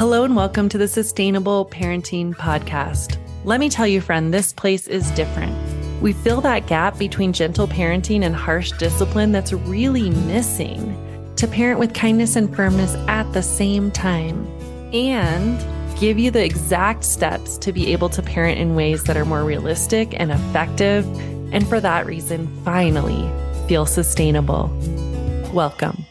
Hello and welcome to the Sustainable Parenting Podcast. Let me tell you, friend, this place is different. We fill that gap between gentle parenting and harsh discipline that's really missing to parent with kindness and firmness at the same time and give you the exact steps to be able to parent in ways that are more realistic and effective. And for that reason, finally feel sustainable. Welcome.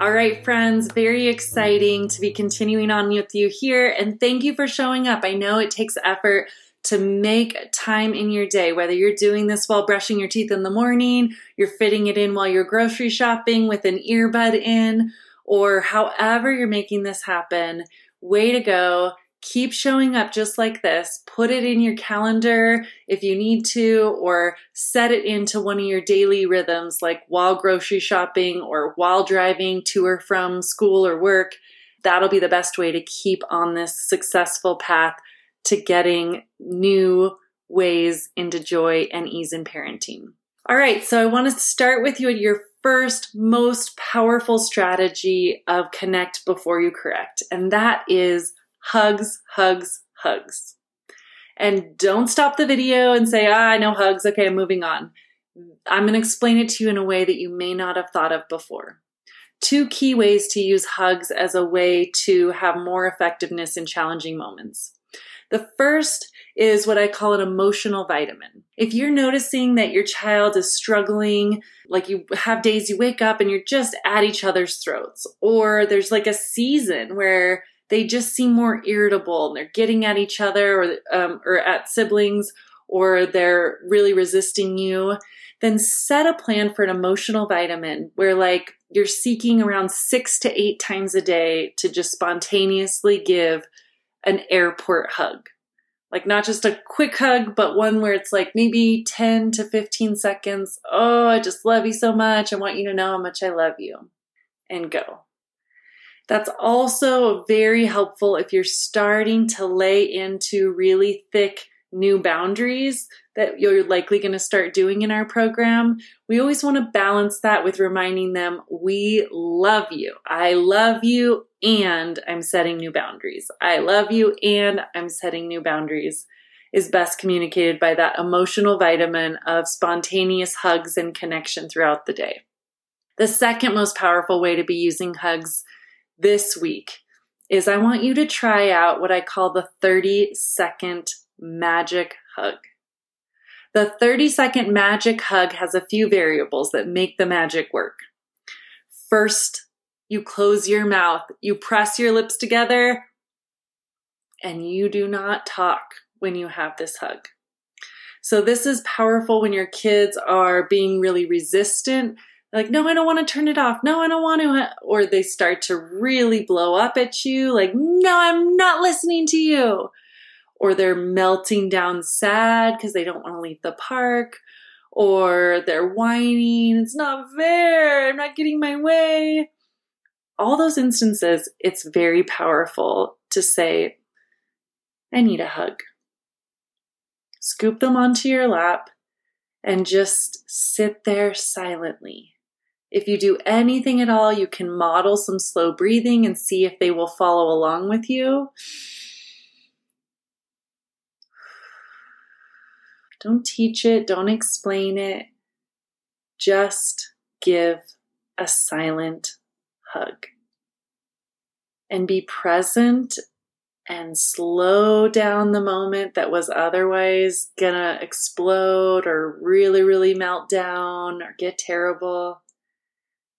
All right, friends, very exciting to be continuing on with you here. And thank you for showing up. I know it takes effort to make time in your day, whether you're doing this while brushing your teeth in the morning, you're fitting it in while you're grocery shopping with an earbud in, or however you're making this happen. Way to go keep showing up just like this. Put it in your calendar if you need to, or set it into one of your daily rhythms, like while grocery shopping or while driving to or from school or work. That'll be the best way to keep on this successful path to getting new ways into joy and ease in parenting. All right, so I want to start with you at your first most powerful strategy of connect before you correct, and that is hugs, hugs, hugs. And don't stop the video and say, ah, I know hugs. Okay, I'm moving on. I'm going to explain it to you in a way that you may not have thought of before. Two key ways to use hugs as a way to have more effectiveness in challenging moments. The first is what I call an emotional vitamin. If you're noticing that your child is struggling, like you have days you wake up and you're just at each other's throats, or there's like a season where they just seem more irritable and they're getting at each other or, um, or at siblings or they're really resisting you, then set a plan for an emotional vitamin where like you're seeking around six to eight times a day to just spontaneously give an airport hug. Like not just a quick hug, but one where it's like maybe 10 to 15 seconds. Oh, I just love you so much. I want you to know how much I love you. And go. That's also very helpful if you're starting to lay into really thick new boundaries that you're likely going to start doing in our program. We always want to balance that with reminding them, we love you. I love you and I'm setting new boundaries. I love you and I'm setting new boundaries is best communicated by that emotional vitamin of spontaneous hugs and connection throughout the day. The second most powerful way to be using hugs this week is I want you to try out what I call the 30 second magic hug. The 30 second magic hug has a few variables that make the magic work. First, you close your mouth, you press your lips together, and you do not talk when you have this hug. So, this is powerful when your kids are being really resistant like, no, I don't want to turn it off. No, I don't want to. Or they start to really blow up at you, like, no, I'm not listening to you. Or they're melting down sad because they don't want to leave the park. Or they're whining, it's not fair, I'm not getting my way. All those instances, it's very powerful to say, I need a hug. Scoop them onto your lap and just sit there silently if you do anything at all, you can model some slow breathing and see if they will follow along with you. Don't teach it, don't explain it. Just give a silent hug. And be present and slow down the moment that was otherwise gonna explode or really, really melt down or get terrible.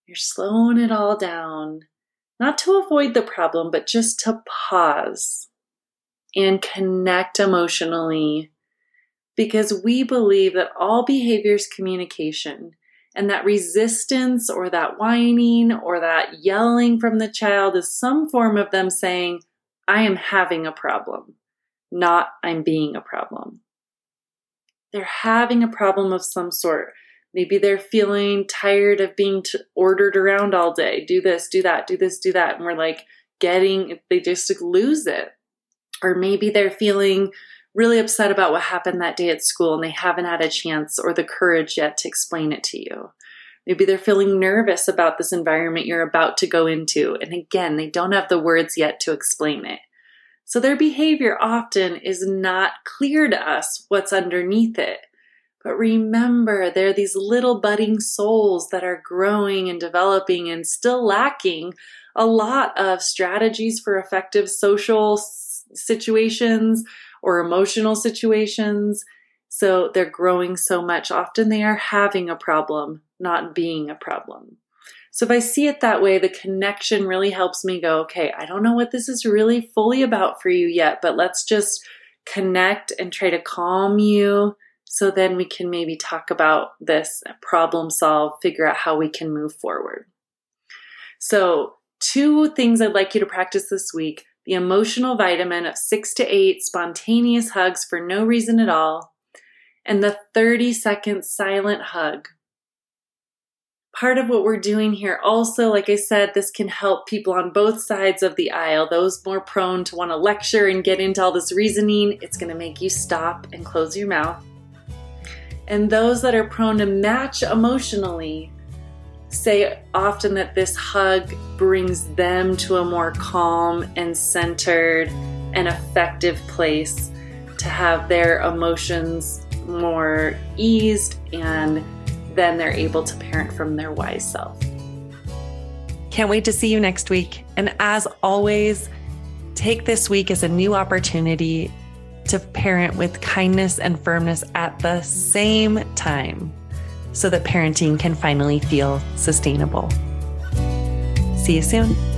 You're slowing it all down, not to avoid the problem, but just to pause and connect emotionally because we believe that all behavior is communication and that resistance or that whining or that yelling from the child is some form of them saying, I am having a problem, not I'm being a problem. They're having a problem of some sort. Maybe they're feeling tired of being t- ordered around all day. Do this, do that, do this, do that. And we're like getting, they just lose it. Or maybe they're feeling really upset about what happened that day at school and they haven't had a chance or the courage yet to explain it to you. Maybe they're feeling nervous about this environment you're about to go into. And again, they don't have the words yet to explain it. So their behavior often is not clear to us what's underneath it. But remember, they're these little budding souls that are growing and developing and still lacking a lot of strategies for effective social situations or emotional situations. So they're growing so much. Often they are having a problem, not being a problem. So if I see it that way, the connection really helps me go, okay, I don't know what this is really fully about for you yet, but let's just connect and try to calm you so then we can maybe talk about this, problem solve, figure out how we can move forward. So, two things I'd like you to practice this week the emotional vitamin of six to eight spontaneous hugs for no reason at all, and the 30 second silent hug. Part of what we're doing here also, like I said, this can help people on both sides of the aisle. Those more prone to want to lecture and get into all this reasoning, it's going to make you stop and close your mouth. And those that are prone to match emotionally, say often that this hug brings them to a more calm and centered and effective place to have their emotions more eased and then they're able to parent from their wise self. Can't wait to see you next week. And as always, take this week as a new opportunity to parent with kindness and firmness at the same time so that parenting can finally feel sustainable. See you soon.